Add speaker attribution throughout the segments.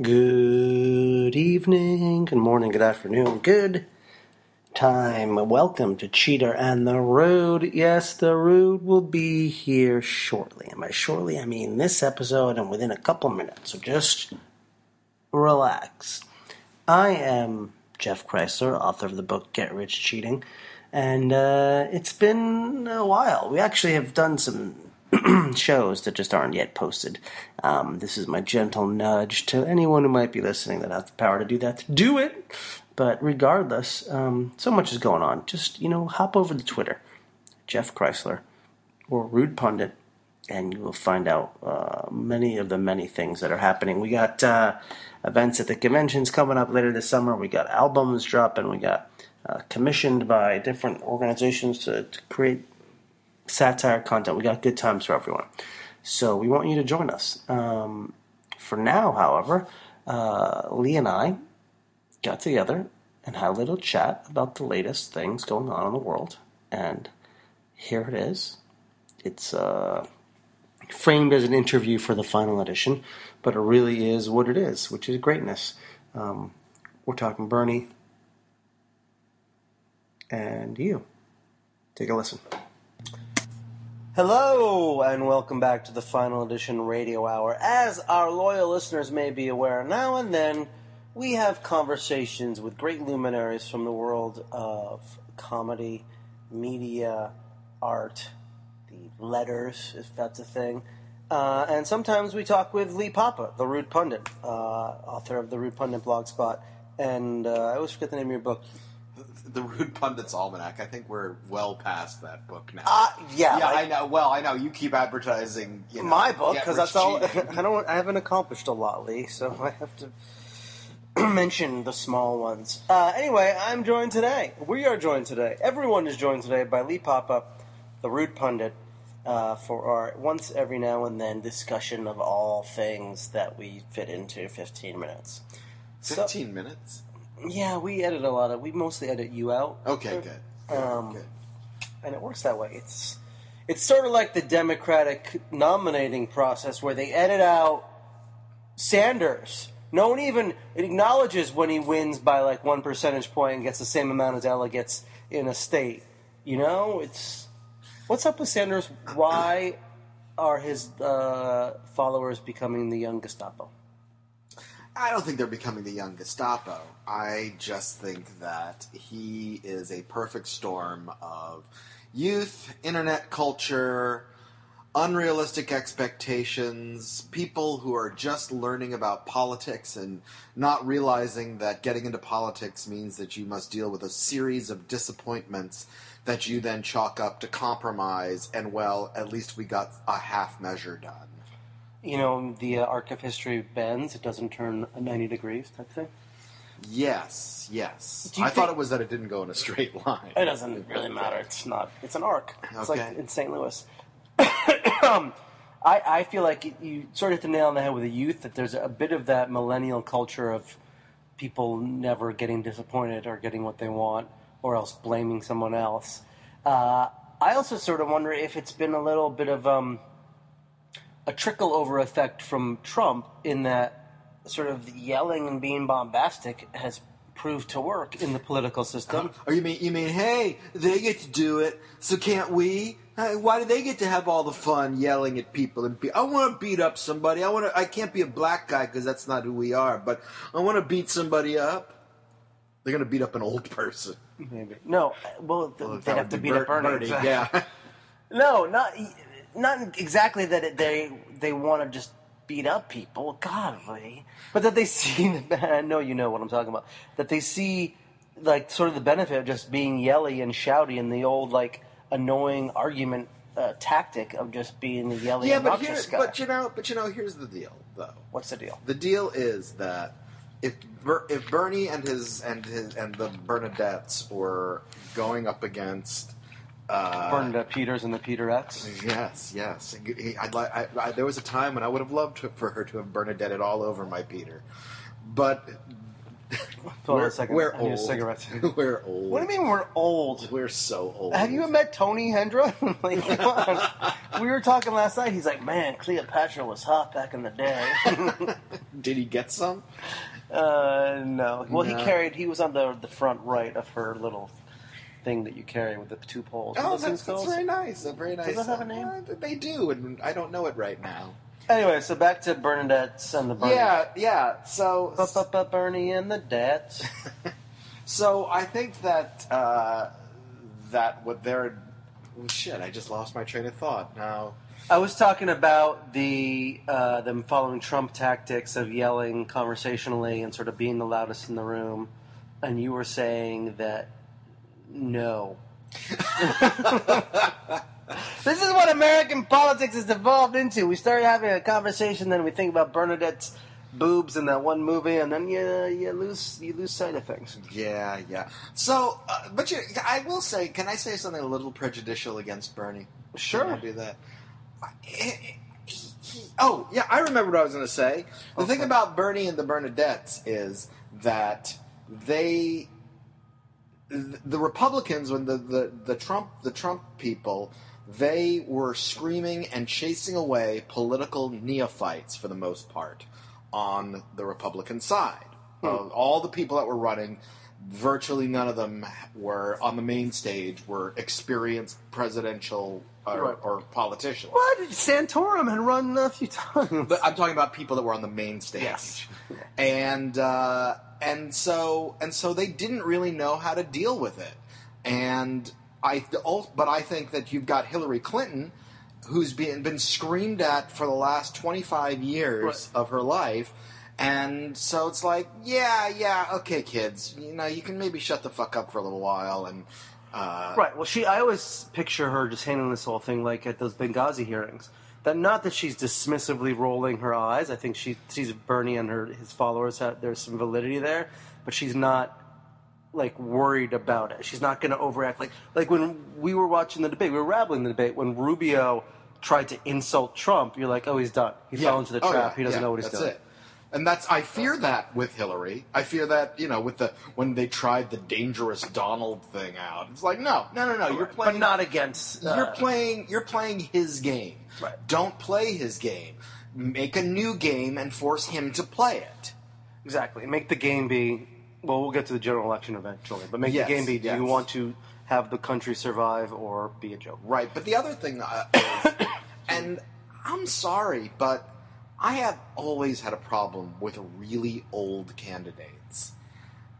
Speaker 1: Good evening, good morning, good afternoon, good time. Welcome to Cheater and the Road. Yes, the road will be here shortly. And by shortly, I mean this episode and within a couple minutes. So just relax. I am Jeff Kreisler, author of the book Get Rich Cheating. And uh, it's been a while. We actually have done some shows that just aren't yet posted. Um, this is my gentle nudge to anyone who might be listening that has the power to do that. To do it! But regardless, um, so much is going on. Just, you know, hop over to Twitter, Jeff Kreisler, or Rude Pundit, and you will find out uh, many of the many things that are happening. We got uh, events at the conventions coming up later this summer. We got albums dropping. We got uh, commissioned by different organizations to, to create satire content. We got good times for everyone. So we want you to join us. Um, for now, however, uh, Lee and I got together and had a little chat about the latest things going on in the world. And here it is. It's uh, framed as an interview for the final edition, but it really is what it is, which is greatness. Um, we're talking Bernie and you. Take a listen. Hello, and welcome back to the final edition radio hour. As our loyal listeners may be aware, now and then we have conversations with great luminaries from the world of comedy, media, art, the letters, if that's a thing. Uh, and sometimes we talk with Lee Papa, the Rude Pundit, uh, author of the Rude Pundit blogspot. And uh, I always forget the name of your book
Speaker 2: the Rude Pundits Almanac. I think we're well past that book now.
Speaker 1: Uh, yeah,
Speaker 2: yeah,
Speaker 1: like-
Speaker 2: I know. Well, I know you keep advertising you know,
Speaker 1: my book because that's all. I don't. I haven't accomplished a lot, Lee, so I have to mention the small ones. Uh, anyway, I'm joined today. We are joined today. Everyone is joined today by Lee Papa, the Rude Pundit, uh, for our once every now and then discussion of all things that we fit into 15 minutes. So-
Speaker 2: Fifteen minutes.
Speaker 1: Yeah, we edit a lot of. We mostly edit you out.
Speaker 2: Okay, good. Good,
Speaker 1: Um,
Speaker 2: good.
Speaker 1: and it works that way. It's it's sort of like the Democratic nominating process where they edit out Sanders. No one even acknowledges when he wins by like one percentage point and gets the same amount of delegates in a state. You know, it's what's up with Sanders? Why are his uh, followers becoming the young Gestapo?
Speaker 2: I don't think they're becoming the young Gestapo. I just think that he is a perfect storm of youth, internet culture, unrealistic expectations, people who are just learning about politics and not realizing that getting into politics means that you must deal with a series of disappointments that you then chalk up to compromise, and well, at least we got a half measure done.
Speaker 1: You know, the uh, arc of history bends; it doesn't turn ninety degrees, type thing.
Speaker 2: Yes, yes. I thought it was that it didn't go in a straight line.
Speaker 1: It doesn't really matter. It's not. It's an arc. It's like in St. Louis. um, I, I feel like you- you sort of hit the nail on the head with the youth that there's a bit of that millennial culture of people never getting disappointed or getting what they want or else blaming someone else. Uh, I also sort of wonder if it's been a little bit of um, a trickle over effect from Trump in that sort of yelling and being bombastic has proved to work in the political system. Uh-huh.
Speaker 2: Or you mean you mean, hey, they get to do it, so can't we? Why do they get to have all the fun yelling at people and be? I want to beat up somebody. I want to. I can't be a black guy because that's not who we are. But I want to beat somebody up. They're gonna beat up an old person.
Speaker 1: Maybe no. Well,
Speaker 2: Well,
Speaker 1: they'd have to
Speaker 2: be
Speaker 1: beat up
Speaker 2: Ber-
Speaker 1: Bernie.
Speaker 2: Bernie, yeah.
Speaker 1: no, not not exactly that it, they they want to just beat up people. God, Lee. But that they see. I know you know what I'm talking about. That they see like sort of the benefit of just being yelly and shouty and the old like annoying argument uh, tactic of just being the yelly,
Speaker 2: yeah, but here,
Speaker 1: guy.
Speaker 2: but you know, but you know, here's the deal, though.
Speaker 1: What's the deal?
Speaker 2: The deal is that if Ber- if Bernie and his and his and the Bernadettes were going up against uh,
Speaker 1: Bernadette Peters and the Peterettes.
Speaker 2: Yes, yes. He- I'd like. I, I, there was a time when I would have loved to, for her to have Bernadette it all over my Peter, but
Speaker 1: Hold on
Speaker 2: we're
Speaker 1: second.
Speaker 2: we're
Speaker 1: I need a
Speaker 2: old.
Speaker 1: cigarette.
Speaker 2: we're old.
Speaker 1: What do you mean we're old?
Speaker 2: We're so old.
Speaker 1: Have you met Tony Hendra? like, come on. We were talking last night. He's like, man, Cleopatra was hot back in the day.
Speaker 2: Did he get some?
Speaker 1: uh, no. Well, he carried. He was on the the front right of her little thing that you carry with the two poles.
Speaker 2: Oh,
Speaker 1: those
Speaker 2: that's, that's very nice. A very nice.
Speaker 1: Does that have a name?
Speaker 2: Uh, they do, and I don't know it right now.
Speaker 1: Anyway, so back to Bernadette's and the Bernie.
Speaker 2: Yeah, yeah. So,
Speaker 1: Bernie and the Dets.
Speaker 2: so I think that uh, that what they're oh, shit. I just lost my train of thought. Now,
Speaker 1: I was talking about the uh, them following Trump tactics of yelling conversationally and sort of being the loudest in the room, and you were saying that no. this is what American politics has evolved into. We started having a conversation, then we think about Bernadette's boobs in that one movie, and then you you lose you lose sight of things.
Speaker 2: yeah, yeah. So, uh, but you, I will say, can I say something a little prejudicial against Bernie?
Speaker 1: Sure.
Speaker 2: Can I do that? He- oh, yeah, I remember what I was going to say. The thing about Bernie and the Bernadettes is that they, th- the Republicans, when the, the, the Trump the Trump people, they were screaming and chasing away political neophytes for the most part on the Republican side. Hmm. Of all the people that were running, virtually none of them were on the main stage were experienced presidential or,
Speaker 1: Right.
Speaker 2: or politicians.
Speaker 1: What Santorum had run a few times.
Speaker 2: But I'm talking about people that were on the main stage.
Speaker 1: Yes.
Speaker 2: And uh, and so and so they didn't really know how to deal with it. And I but I think that you've got Hillary Clinton who's been been screamed at for the last 25 years
Speaker 1: Right.
Speaker 2: of her life. And so it's like, yeah, yeah, okay, kids, you know, you can maybe shut the fuck up for a little while and uh,
Speaker 1: Right. Well, she. I always picture her just handling this whole thing like at those Benghazi hearings. That not that she's dismissively rolling her eyes. I think she sees Bernie and her his followers. Have, there's some validity there, but she's not like worried about it. She's not going to overact. Like like when we were watching the debate, we were rattling the debate when Rubio tried to insult Trump. You're like, oh, he's done. He fell into the
Speaker 2: Oh,
Speaker 1: trap.
Speaker 2: yeah,
Speaker 1: he doesn't
Speaker 2: yeah,
Speaker 1: know what he's
Speaker 2: that's
Speaker 1: doing.
Speaker 2: It. And that's I fear that with Hillary. I fear that you know with the when they tried the dangerous Donald thing out. It's like no, no, no, no. You're playing.
Speaker 1: but not against. uh,
Speaker 2: You're playing. You're playing his game.
Speaker 1: Right.
Speaker 2: Don't play his game. Make a new game and force him to play it.
Speaker 1: Exactly. Make the game be. Well, we'll get to the general election eventually, but make
Speaker 2: Yes,
Speaker 1: the game be: Do
Speaker 2: yes.
Speaker 1: you want to have the country survive or be a joke?
Speaker 2: Right. But the other thing uh, is, and I'm sorry, but I have always had a problem with really old candidates.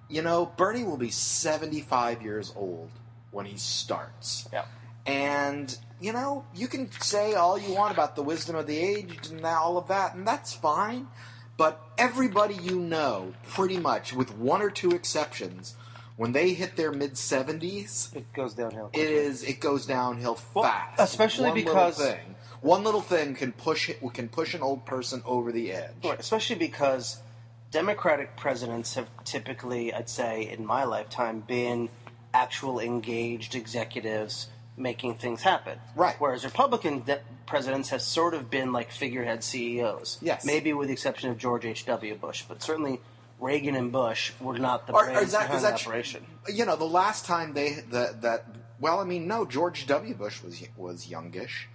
Speaker 2: You know, Bernie will be 75 years old when he starts.
Speaker 1: Yeah.
Speaker 2: And, you know, you can say all you want about the wisdom of the aged and all of that, and that's fine. But everybody you know, pretty much, with one or two exceptions, when they hit their mid 70s,
Speaker 1: It goes downhill.
Speaker 2: it is it goes downhill
Speaker 1: Well,
Speaker 2: fast.
Speaker 1: especially
Speaker 2: One little
Speaker 1: because-
Speaker 2: thing, one little thing can push it can push an old person over the edge.
Speaker 1: Right, especially because Democratic presidents have typically, I'd say, in my lifetime, been actual engaged executives making things happen.
Speaker 2: Right.
Speaker 1: Whereas Republican de- presidents have sort of been like figurehead CEOs.
Speaker 2: Yes.
Speaker 1: Maybe with the exception of George H.W. Bush, but certainly Reagan and Bush were not the
Speaker 2: Or- or
Speaker 1: brains
Speaker 2: is that-
Speaker 1: behind
Speaker 2: is
Speaker 1: the
Speaker 2: that-
Speaker 1: operation.
Speaker 2: You know, the last time they that that well, I mean, no, George W. Bush was was youngish,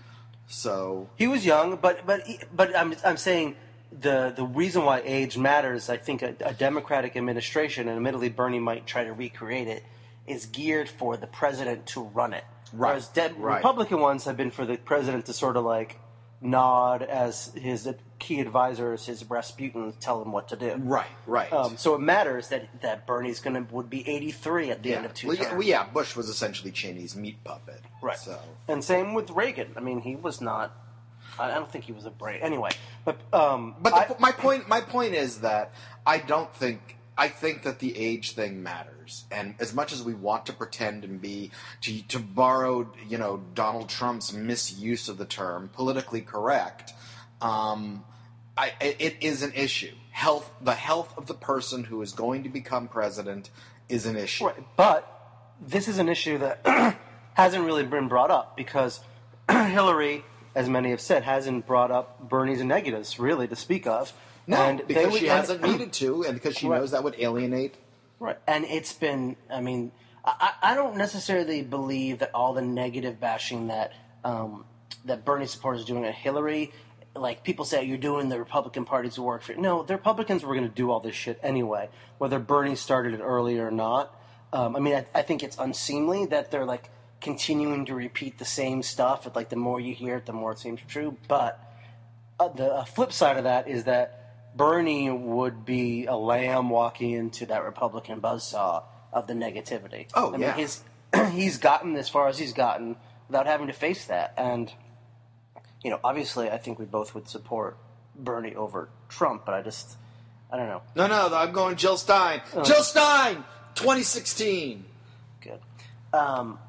Speaker 2: so
Speaker 1: He was young, but but but I'm I'm saying the the reason why age matters. I think a, a Democratic administration, and admittedly Bernie might try to recreate it, is geared for the president to run it.
Speaker 2: Right,
Speaker 1: Whereas de-
Speaker 2: right.
Speaker 1: Republican ones have been for the president to sort of like nod as his key advisors, his Rasputin, tell him what to do.
Speaker 2: right, right.
Speaker 1: Um, so it matters that, that Bernie's going to would be 83 at the
Speaker 2: yeah.
Speaker 1: end of two
Speaker 2: well,
Speaker 1: terms.
Speaker 2: yeah, well, yeah, Bush was essentially Cheney's meat puppet.
Speaker 1: Right.
Speaker 2: So
Speaker 1: And same with Reagan. I mean, he was not. I I don't think he was a brain. Anyway, but um,
Speaker 2: But the,
Speaker 1: I-
Speaker 2: my point, my point is that I don't think I think that the age thing matters, and as much as we want to pretend and be to to borrow, you know, Donald Trump's misuse of the term politically correct, um, I, it, is an issue. Health, the health of the person who is going to become president is an issue.
Speaker 1: Right, but this is an issue that hasn't really been brought up because Hillary, as many have said, hasn't brought up Bernie's negatives really to speak of.
Speaker 2: No,
Speaker 1: And
Speaker 2: because
Speaker 1: would-
Speaker 2: she
Speaker 1: and-
Speaker 2: hasn't needed to, and because she
Speaker 1: Right.
Speaker 2: knows that would alienate.
Speaker 1: Right, and it's been. I mean, I, I don't necessarily believe that all the negative bashing that um, that Bernie supporters are doing at Hillary, like people say, you're doing the Republican Party's work for. No, the Republicans were going to do all this shit anyway, whether Bernie started it early or not. Um, I mean, I, I think it's unseemly that they're like continuing to repeat the same stuff. It's like the more you hear it, the more it seems true. But uh, the uh, flip side of that is that Bernie would be a lamb walking into that Republican buzzsaw of the negativity.
Speaker 2: Oh,
Speaker 1: I
Speaker 2: yeah.
Speaker 1: mean, his, he's gotten as far as he's gotten without having to face that. And, you know, obviously, I think we both would support Bernie over Trump, but I just, I don't know.
Speaker 2: No, no, I'm going Jill Stein. Jill Stein, 2016.
Speaker 1: Good. Um,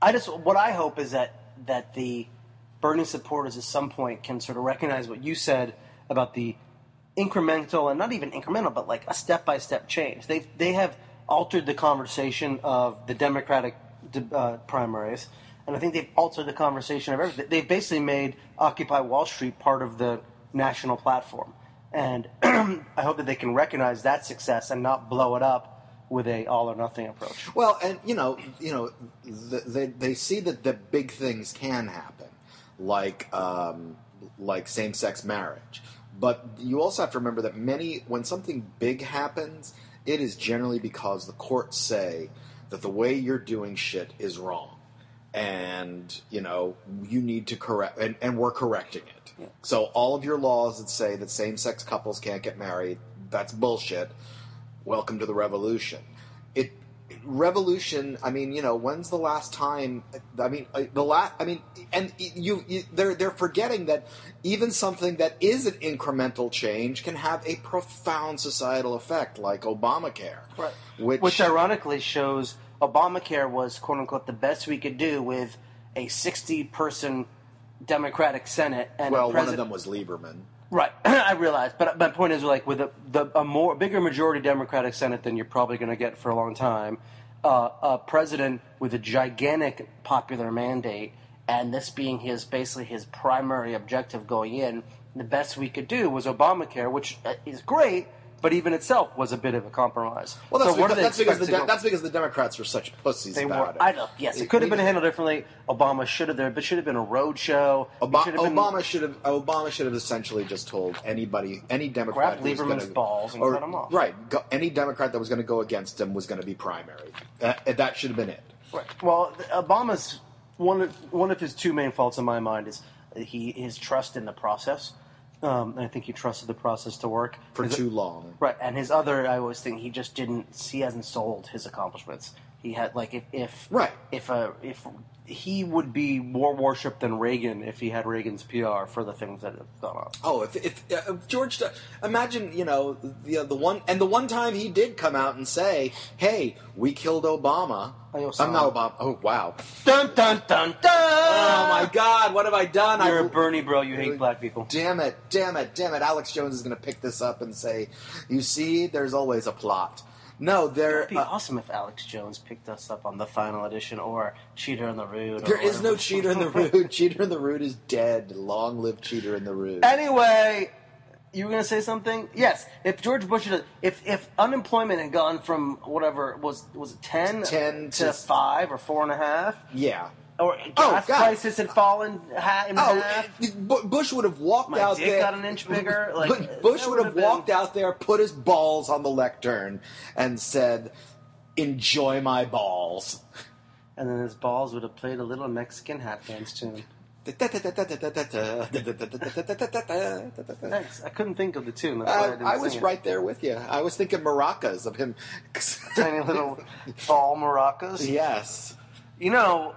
Speaker 1: I just what I hope is that that the Bernie supporters at some point can sort of recognize what you said about the incremental and not even incremental, but like a step by step change. They they have altered the conversation of the Democratic uh, primaries, and I think they've altered the conversation of everything. They've basically made Occupy Wall Street part of the national platform, and I hope that they can recognize that success and not blow it up with a all or nothing approach.
Speaker 2: Well, and you know, you know, th they they see that the big things can happen, like um, like same sex marriage. But you also have to remember that many when something big happens, it is generally because the courts say that the way you're doing shit is wrong, and you know you need to correct, and, and we're correcting it. So all of your laws that say that same sex couples can't get married, that's bullshit welcome to the revolution. It revolution. I mean, you know, when's the last time? I mean, uh, the last. I mean, and you, you, they're they're forgetting that even something that is an incremental change can have a profound societal effect, like Obamacare.
Speaker 1: Right.
Speaker 2: Which,
Speaker 1: Which ironically shows Obamacare was quote unquote the best we could do with a 60 person Democratic Senate and
Speaker 2: well, one of them was Lieberman.
Speaker 1: Right, I realize, but my point is like with a, the, a more bigger majority Democratic Senate than you're probably going to get for a long time, uh, a president with a gigantic popular mandate, and this being his basically his primary objective going in, the best we could do was Obamacare, which uh, is great, but even itself was a bit of a compromise.
Speaker 2: Well, that's,
Speaker 1: so
Speaker 2: because, that's because the De- that's because the Democrats were such pussies
Speaker 1: they
Speaker 2: about
Speaker 1: were.
Speaker 2: it.
Speaker 1: I know. Yes, it could have been handled differently. Obama should have there, but should have been a road show.
Speaker 2: Oba-
Speaker 1: should
Speaker 2: Obama should have Obama should have essentially just told anybody any Democrat
Speaker 1: Grab
Speaker 2: was
Speaker 1: Lieberman's
Speaker 2: gonna,
Speaker 1: balls and
Speaker 2: or-
Speaker 1: cut 'em off.
Speaker 2: Right, go, any Democrat that was going to go against him was going to be primary. That, that should have been it.
Speaker 1: Right. Well, Obama's one of, one of his two main faults in my mind is he his trust in the process. Um, and I think he trusted the process to work
Speaker 2: For
Speaker 1: His-
Speaker 2: too long.
Speaker 1: Right, and his other, I always think he just didn't. He hasn't sold his accomplishments. He had like if if
Speaker 2: Right.
Speaker 1: if a if he would be more worshipped than Reagan if he had Reagan's PR for the things that have gone on.
Speaker 2: Oh, if, if, uh, if George, imagine you know the the one and the one time he did come out and say, "Hey, we killed Obama." I'm not Obama. Oh wow!
Speaker 1: Dun dun dun dun!
Speaker 2: Oh my God! What have I done?
Speaker 1: You're
Speaker 2: I,
Speaker 1: a Bernie bro. You hate black people.
Speaker 2: Damn it! Damn it! Damn it! Alex Jones is going to pick this up and say, "You see, there's always a plot." No, there.
Speaker 1: It'd be
Speaker 2: uh,
Speaker 1: awesome if Alex Jones picked us up on the final edition or Cheater in the Rude.
Speaker 2: There is no cheater in the root. cheater in the root is dead. Long live cheater in the root.
Speaker 1: Anyway, you were going to say something? Yes. If George Bush had, if if unemployment had gone from whatever was was it ten
Speaker 2: 10
Speaker 1: to,
Speaker 2: to-
Speaker 1: five or four and a half,
Speaker 2: yeah.
Speaker 1: Or
Speaker 2: Oh,
Speaker 1: gas
Speaker 2: God.
Speaker 1: prices had fallen ha- in
Speaker 2: Oh,
Speaker 1: half.
Speaker 2: Bush would have walked
Speaker 1: My
Speaker 2: out
Speaker 1: dick
Speaker 2: there.
Speaker 1: got an inch bigger, like,
Speaker 2: Bush would have walked
Speaker 1: been-
Speaker 2: out there, put his balls on the lectern, and said, "Enjoy my balls."
Speaker 1: And then his balls would have played a little Mexican hat dance tune. Thanks. I couldn't think of the tune. I,
Speaker 2: I,
Speaker 1: didn't
Speaker 2: I was
Speaker 1: it.
Speaker 2: right there with you. I was thinking maracas of him.
Speaker 1: Tiny little ball maracas.
Speaker 2: yes,
Speaker 1: You know,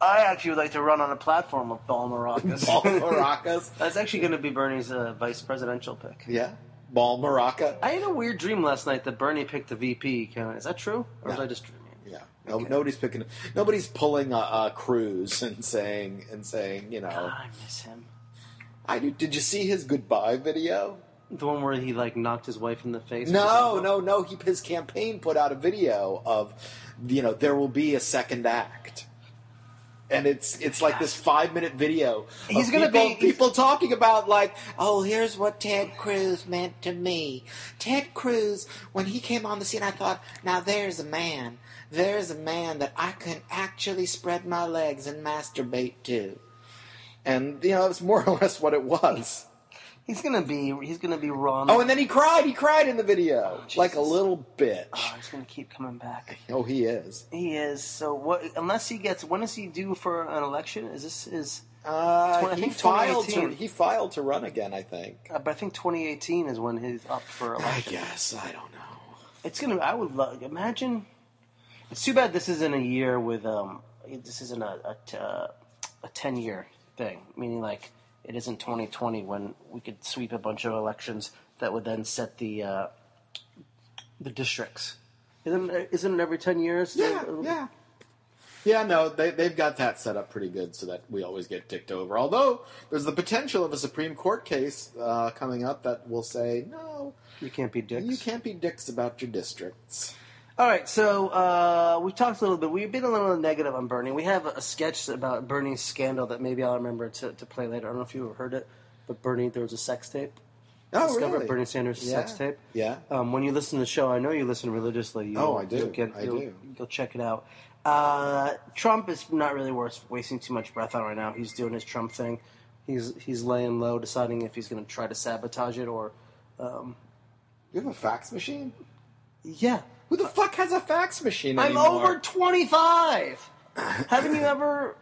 Speaker 1: I actually would like to run on a platform of ball maracas.
Speaker 2: ball maracas.
Speaker 1: That's actually going to be Bernie's uh, vice presidential pick.
Speaker 2: Yeah, ball maraca.
Speaker 1: I had a weird dream last night that Bernie picked the VP. Is that true, or was I just dreaming?
Speaker 2: Yeah, no,
Speaker 1: Okay.
Speaker 2: nobody's picking. Nobody's pulling a, a Cruz and saying and saying, you know,
Speaker 1: God, I miss him.
Speaker 2: I do. Did you see his goodbye video?
Speaker 1: The one where he like knocked his wife in the face.
Speaker 2: No, no, no. He, his campaign put out a video of, you know, there will be a second act. And it's it's like this five minute video. of
Speaker 1: He's gonna
Speaker 2: people,
Speaker 1: be-
Speaker 2: people talking about like, oh, here's what Ted Cruz meant to me. Ted Cruz, when he came on the scene, I thought, now there's a man, there's a man that I can actually spread my legs and masturbate to. And you know, it's more or less what it was.
Speaker 1: He's gonna be. He's gonna be wrong.
Speaker 2: Oh, and then he cried. He cried in the video,
Speaker 1: Jesus.
Speaker 2: like a little bitch.
Speaker 1: Oh, he's gonna keep coming back.
Speaker 2: Oh, he is.
Speaker 1: He is. So what? Unless he gets. When is he due for an election? Is this is?
Speaker 2: Uh,
Speaker 1: Twen- I
Speaker 2: he
Speaker 1: think
Speaker 2: filed to
Speaker 1: 2018.
Speaker 2: he filed to run again. I think.
Speaker 1: Uh, but I think 2018 is when he's up for election.
Speaker 2: I guess I don't know.
Speaker 1: It's gonna. I would love. Imagine. It's too bad this isn't a year with. Um. This isn't a a, uh, a 10 year thing. Meaning like it isn't 2020 when we could sweep a bunch of elections that would then set the uh, the districts. Isn't isn't it every 10 years?
Speaker 2: Yeah, yeah. Yeah, no, they, they've got that set up pretty good so that we always get ticked over. Although, there's the potential of a Supreme Court case uh, coming up that will say, no,
Speaker 1: You can't be dicks.
Speaker 2: you can't be dicks about your districts.
Speaker 1: All right, so uh, we talked a little bit. We've been a little negative on Bernie. We have a sketch about Bernie's scandal that maybe I'll remember to, to play later. I don't know if you ever heard it, but Bernie, there was a sex tape.
Speaker 2: Oh,
Speaker 1: Discovered
Speaker 2: really?
Speaker 1: Bernie Sanders'
Speaker 2: Yeah.
Speaker 1: sex tape.
Speaker 2: Yeah.
Speaker 1: Um, when you listen to the show, I know you listen religiously. You'll,
Speaker 2: Oh, I do.
Speaker 1: You'll get,
Speaker 2: I
Speaker 1: you'll,
Speaker 2: do.
Speaker 1: You'll check it out. Uh, Trump is not really worth wasting too much breath on right now. He's doing his Trump thing. He's he's laying low, deciding if he's going to try to sabotage it or, um,
Speaker 2: You have a fax machine?
Speaker 1: yeah.
Speaker 2: Who the fuck has a fax machine
Speaker 1: I'm
Speaker 2: anymore?
Speaker 1: over 25. Haven't you ever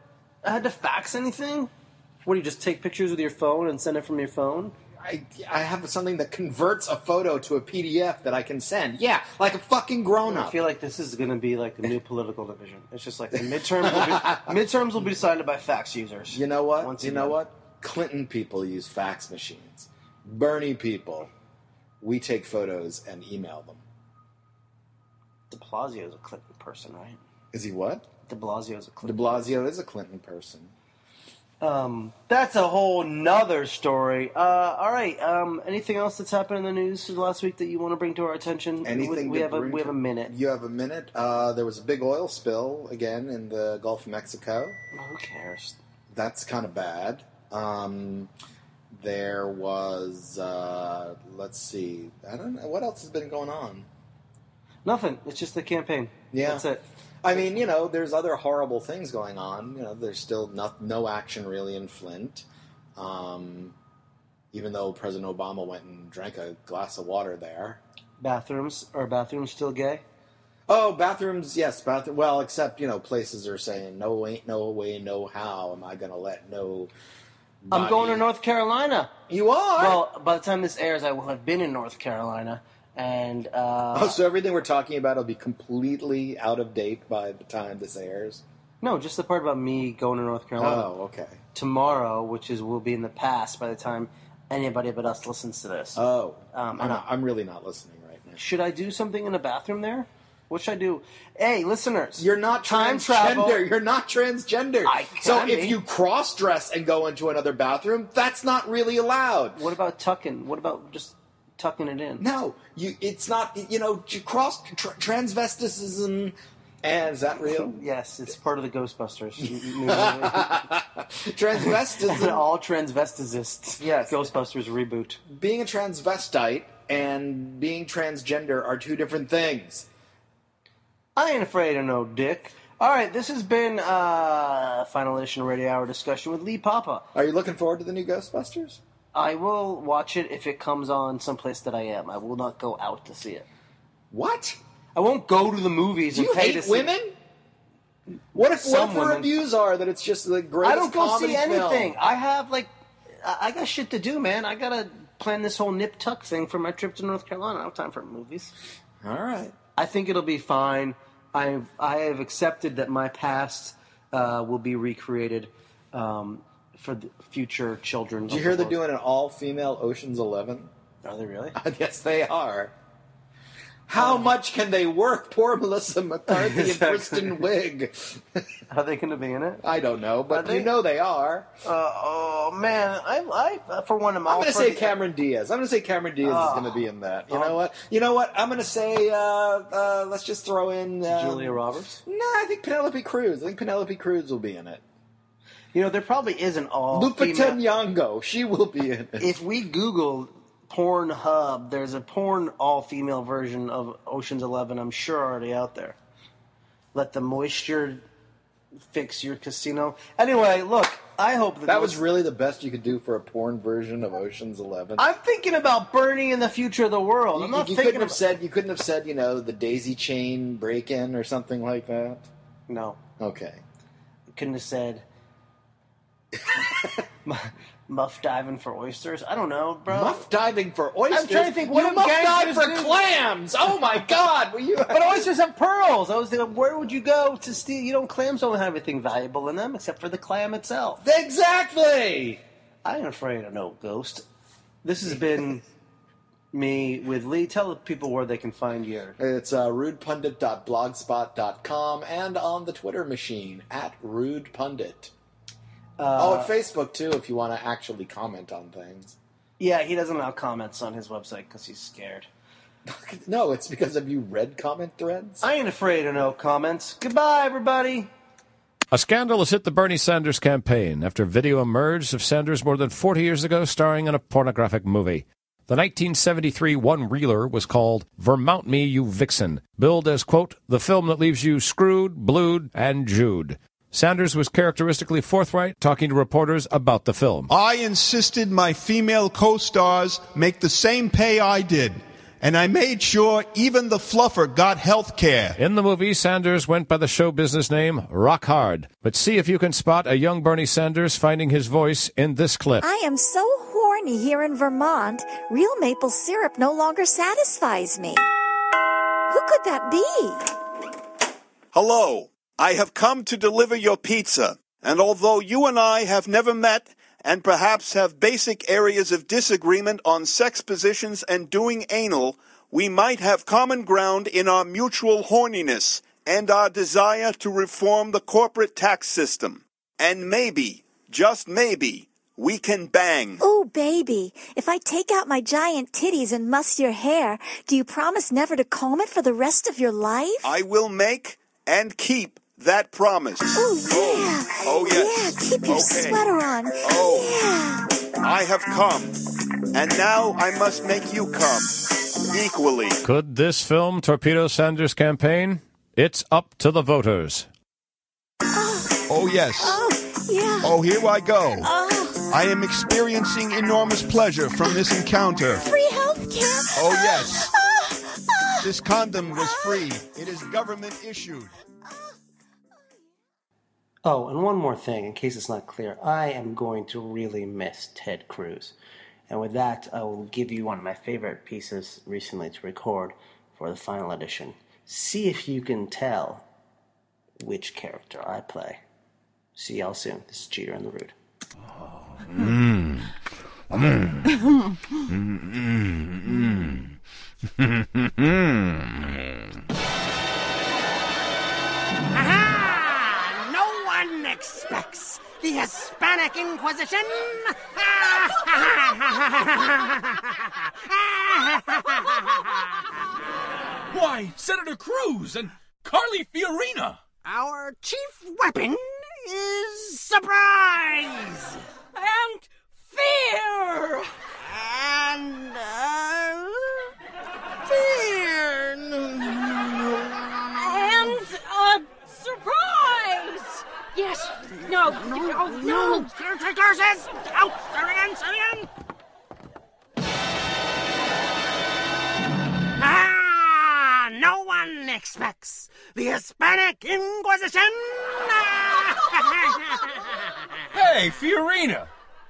Speaker 1: had to fax anything? What do you just take pictures with your phone and send it from your phone?
Speaker 2: I, I have something that converts a photo to a PDF that I can send. Yeah, like a fucking grown up.
Speaker 1: I
Speaker 2: up.
Speaker 1: feel like this is going to be like the new political division. It's just like the midterms will be, midterms will be decided by fax users.
Speaker 2: You know what?
Speaker 1: Once
Speaker 2: you
Speaker 1: again.
Speaker 2: know what? Clinton people use fax machines. Bernie people, we take photos and email them.
Speaker 1: De Blasio is a Clinton person, right?
Speaker 2: Is he what?
Speaker 1: De Blasio is a Clinton. De.
Speaker 2: Blasio is a Clinton person.
Speaker 1: Um, that's a whole nother story. Uh, all right. Um, anything else that's happened in the news last week that you want to bring to our attention?
Speaker 2: Anything?
Speaker 1: We, we have a we have a minute.
Speaker 2: You have a minute. Uh, there was a big oil spill again in the Gulf of Mexico.
Speaker 1: Who cares?
Speaker 2: That's kind of bad. Um, there was. Uh, let's see. I don't know what else has been going on.
Speaker 1: Nothing. It's just the campaign.
Speaker 2: Yeah.
Speaker 1: That's it.
Speaker 2: I mean, you know, there's other horrible things going on. You know, there's still no, no action really in Flint. Um, even though President Obama went and drank a glass of water there.
Speaker 1: Bathrooms are bathrooms still gay?
Speaker 2: Oh, bathrooms, yes, bathroom. Well, except you know, places are saying no way, no way, no how am I going to let no.
Speaker 1: I'm going to North Carolina.
Speaker 2: You are.
Speaker 1: Well, by the time this airs, I will have been in North Carolina, and uh,
Speaker 2: oh, so everything we're talking about will be completely out of date by the time this airs.
Speaker 1: no, just the part about me going to North Carolina
Speaker 2: Oh, okay.
Speaker 1: tomorrow, which is will be in the past by the time anybody but us listens to this.
Speaker 2: Oh,
Speaker 1: Um,
Speaker 2: I'm,
Speaker 1: I-
Speaker 2: I'm really not listening right now.
Speaker 1: should I do something in the bathroom there? What should I do? Hey, listeners,
Speaker 2: You're not
Speaker 1: Time
Speaker 2: transgender.
Speaker 1: travel.
Speaker 2: You're not transgender.
Speaker 1: I
Speaker 2: so
Speaker 1: can
Speaker 2: if you cross dress and go into another bathroom, that's not really allowed.
Speaker 1: What about tucking? What about just tucking it in?
Speaker 2: No, you. It's not. You know, cross tr- transvesticism. And is that real?
Speaker 1: Yes, it's part of the Ghostbusters.
Speaker 2: Transvestism.
Speaker 1: All transvesticists.
Speaker 2: Yes.
Speaker 1: Ghostbusters reboot.
Speaker 2: being a transvestite and being transgender are two different things.
Speaker 1: I ain't afraid of no dick. All right, this has been uh, Final Edition Radio Hour discussion with Lee Papa.
Speaker 2: Are you looking forward to the new Ghostbusters?
Speaker 1: I will watch it if it comes on someplace that I am. I will not go out to see it.
Speaker 2: What?
Speaker 1: I won't go to the movies
Speaker 2: Do
Speaker 1: and
Speaker 2: you
Speaker 1: pay
Speaker 2: hate
Speaker 1: to see
Speaker 2: women? What if, what if the
Speaker 1: women.
Speaker 2: reviews are that it's just the greatest
Speaker 1: I don't go
Speaker 2: comedy
Speaker 1: see
Speaker 2: film?
Speaker 1: anything. I have like, I I got shit to do, man. I gotta plan this whole nip tuck thing for my trip to North Carolina. I don't have time for movies.
Speaker 2: All right.
Speaker 1: I think it'll be fine. I've I have accepted that my past uh, will be recreated um, for the future children.
Speaker 2: Do you hear they're doing an all-female Ocean's Eleven?
Speaker 1: Are they really?
Speaker 2: yes, they are. How much can they work? Poor Melissa McCarthy and
Speaker 1: Exactly.
Speaker 2: Kristen Wiig.
Speaker 1: Are they going to be in it?
Speaker 2: I don't know, but
Speaker 1: they?
Speaker 2: you know they are.
Speaker 1: Uh, oh man, I, I for one, I'm
Speaker 2: I'm going to say
Speaker 1: the-
Speaker 2: Cameron Diaz. I'm going to say Cameron Diaz
Speaker 1: Oh.
Speaker 2: is going to be in that. You
Speaker 1: Oh.
Speaker 2: know what? You know what? I'm going to say. Uh, uh, let's just throw in um,
Speaker 1: Julia Roberts.
Speaker 2: No, I think Penelope Cruz. I think Penelope Cruz will be in it.
Speaker 1: You know, there probably isn't all
Speaker 2: Lupita
Speaker 1: female-
Speaker 2: Nyong'o, she will be in it.
Speaker 1: If we Google Pornhub, there's a porn all female version of Ocean's Eleven. I'm sure already out there. Let the moisture fix your casino. Anyway, look, I hope that
Speaker 2: That was really the best you could do for a porn version of Ocean's Eleven.
Speaker 1: I'm thinking about Bernie in the future of the world. I'm
Speaker 2: You,
Speaker 1: not
Speaker 2: you
Speaker 1: thinking
Speaker 2: couldn't have said you couldn't have said you know the daisy chain break in or something like that.
Speaker 1: no,
Speaker 2: Okay.
Speaker 1: couldn't have said. Mu- Muff diving for oysters. I don't know, bro.
Speaker 2: Muff diving for oysters.
Speaker 1: I'm trying to think, what
Speaker 2: you muff dive for
Speaker 1: do?
Speaker 2: clams. Oh my god! You?
Speaker 1: But oysters have pearls. I was thinking, where would you go to steal? You know, clams don't have anything valuable in them except for the clam itself.
Speaker 2: exactly.
Speaker 1: I ain't afraid of no ghost. This has been me with Lee. Tell the people where they can find you.
Speaker 2: It's uh, rudepundit.blogspot.com and on the Twitter machine at rudepundit. Oh,
Speaker 1: Uh,
Speaker 2: and Facebook too if you want to actually comment on things.
Speaker 1: yeah, he doesn't allow comments on his website because he's scared.
Speaker 2: No, it's because have you read comment threads?
Speaker 1: I ain't afraid of no comments. Goodbye, everybody.
Speaker 3: A scandal has hit the Bernie Sanders campaign after video emerged of Sanders more than 40 years ago starring in a pornographic movie. The 1973 one reeler was called Vermount Me, You Vixen, billed as, quote, the film that leaves you screwed, blued, and Jewed. Sanders was characteristically forthright, talking to reporters about the film.
Speaker 4: I insisted my female co stars make the same pay I did, and I made sure even the fluffer got health care.
Speaker 3: In the movie, Sanders went by the show business name Rock Hard. But see if you can spot a young Bernie Sanders finding his voice in this clip.
Speaker 5: I am so horny here in Vermont, real maple syrup no longer satisfies me. Who could that be?
Speaker 6: Hello, I have come to deliver your pizza, and although you and I have never met and perhaps have basic areas of disagreement on sex positions and doing anal, we might have common ground in our mutual horniness and our desire to reform the corporate tax system. And maybe, just maybe, we can bang.
Speaker 5: Oh, baby, if I take out my giant titties and muss your hair, do you promise never to comb it for the rest of your life?
Speaker 6: I will make and keep that promise.
Speaker 5: Oh, yeah.
Speaker 6: Oh, yes.
Speaker 5: Yeah, keep your
Speaker 6: Okay.
Speaker 5: sweater on.
Speaker 6: Oh.
Speaker 5: Yeah.
Speaker 6: I have come, and now I must make you come equally.
Speaker 3: Could this film torpedo Sanders' campaign? It's up to the voters.
Speaker 4: Oh, yes.
Speaker 5: Oh, yeah.
Speaker 4: Oh, here I go.
Speaker 5: Oh,
Speaker 4: I am experiencing enormous pleasure from this encounter.
Speaker 5: free health care.
Speaker 4: Oh, yes.
Speaker 5: Ah, ah.
Speaker 4: This condom was free. It is government issued.
Speaker 1: Oh, and one more thing, in case it's not clear, I am going to really miss Ted Cruz. And with that, I will give you one of my favorite pieces recently to record for the final edition. See if you can tell which character I play. See y'all soon. This is Cheater and the.
Speaker 7: Aha! One expects the Hispanic Inquisition.
Speaker 8: Why, Senator Cruz and Carly Fiorina!
Speaker 7: Our chief weapon is surprise
Speaker 8: And fear!
Speaker 7: and uh, fear.
Speaker 8: Yes, no, oh, no!
Speaker 7: Curses! Out! Start again! Start again! Ah! No one expects the Hispanic Inquisition.
Speaker 8: Hey, Fiorina!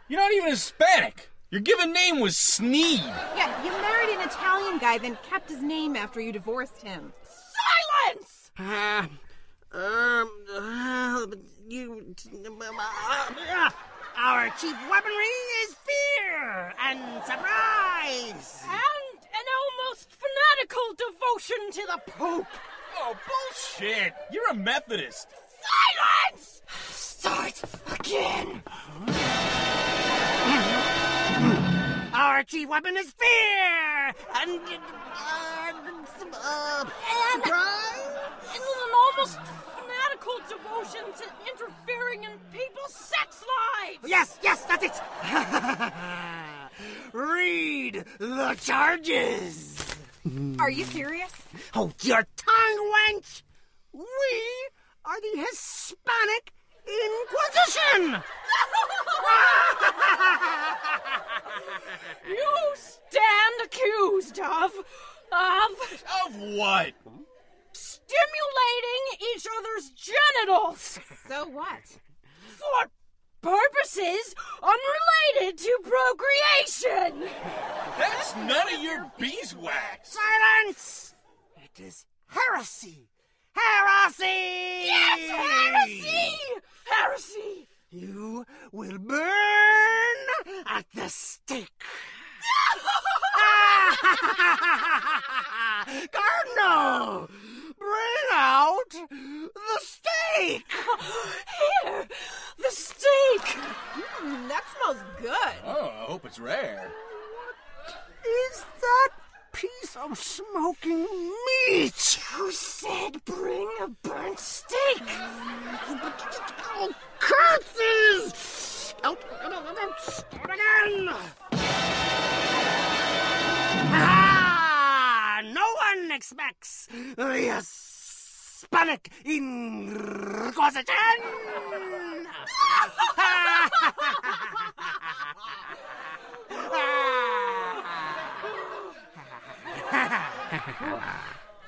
Speaker 8: You're not even Hispanic! Your given name was Sneed!
Speaker 9: Yeah, you married an Italian guy, then kept his name after you divorced him.
Speaker 8: Silence!
Speaker 7: Uh, um, uh, you. Uh, our chief weaponry is fear and surprise.
Speaker 8: And an almost fanatical devotion to the Pope! Oh, bullshit! You're a Methodist! Silence!
Speaker 7: Start again. Our chief weapon is fear and. Uh, uh, surprise.
Speaker 8: And an almost cult devotion to interfering in people's sex lives! Yes, yes, that's it!
Speaker 7: Read the charges!
Speaker 9: Are you serious?
Speaker 7: Hold your tongue, wench! We are the Hispanic Inquisition!
Speaker 8: you stand accused of. of.
Speaker 10: of what?
Speaker 8: Stimulating each other's genitals
Speaker 9: So what?
Speaker 8: for purposes unrelated to procreation.
Speaker 10: That's none of your beeswax.
Speaker 7: Silence! It is heresy. Heresy!
Speaker 8: Yes, heresy! Heresy!
Speaker 7: You will burn at the stake. Cardinal, bring out the steak.
Speaker 8: Here, the steak.
Speaker 9: Mm, that smells good.
Speaker 10: Oh, I hope it's rare.
Speaker 7: Is that piece of smoking meat?
Speaker 8: Who said bring a burnt steak?
Speaker 7: Oh, curses! Out, out, out, out, start again! Ah! No one expects the Hispanic Inquisition!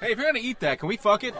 Speaker 10: Hey, if you're gonna eat that, can we fuck it?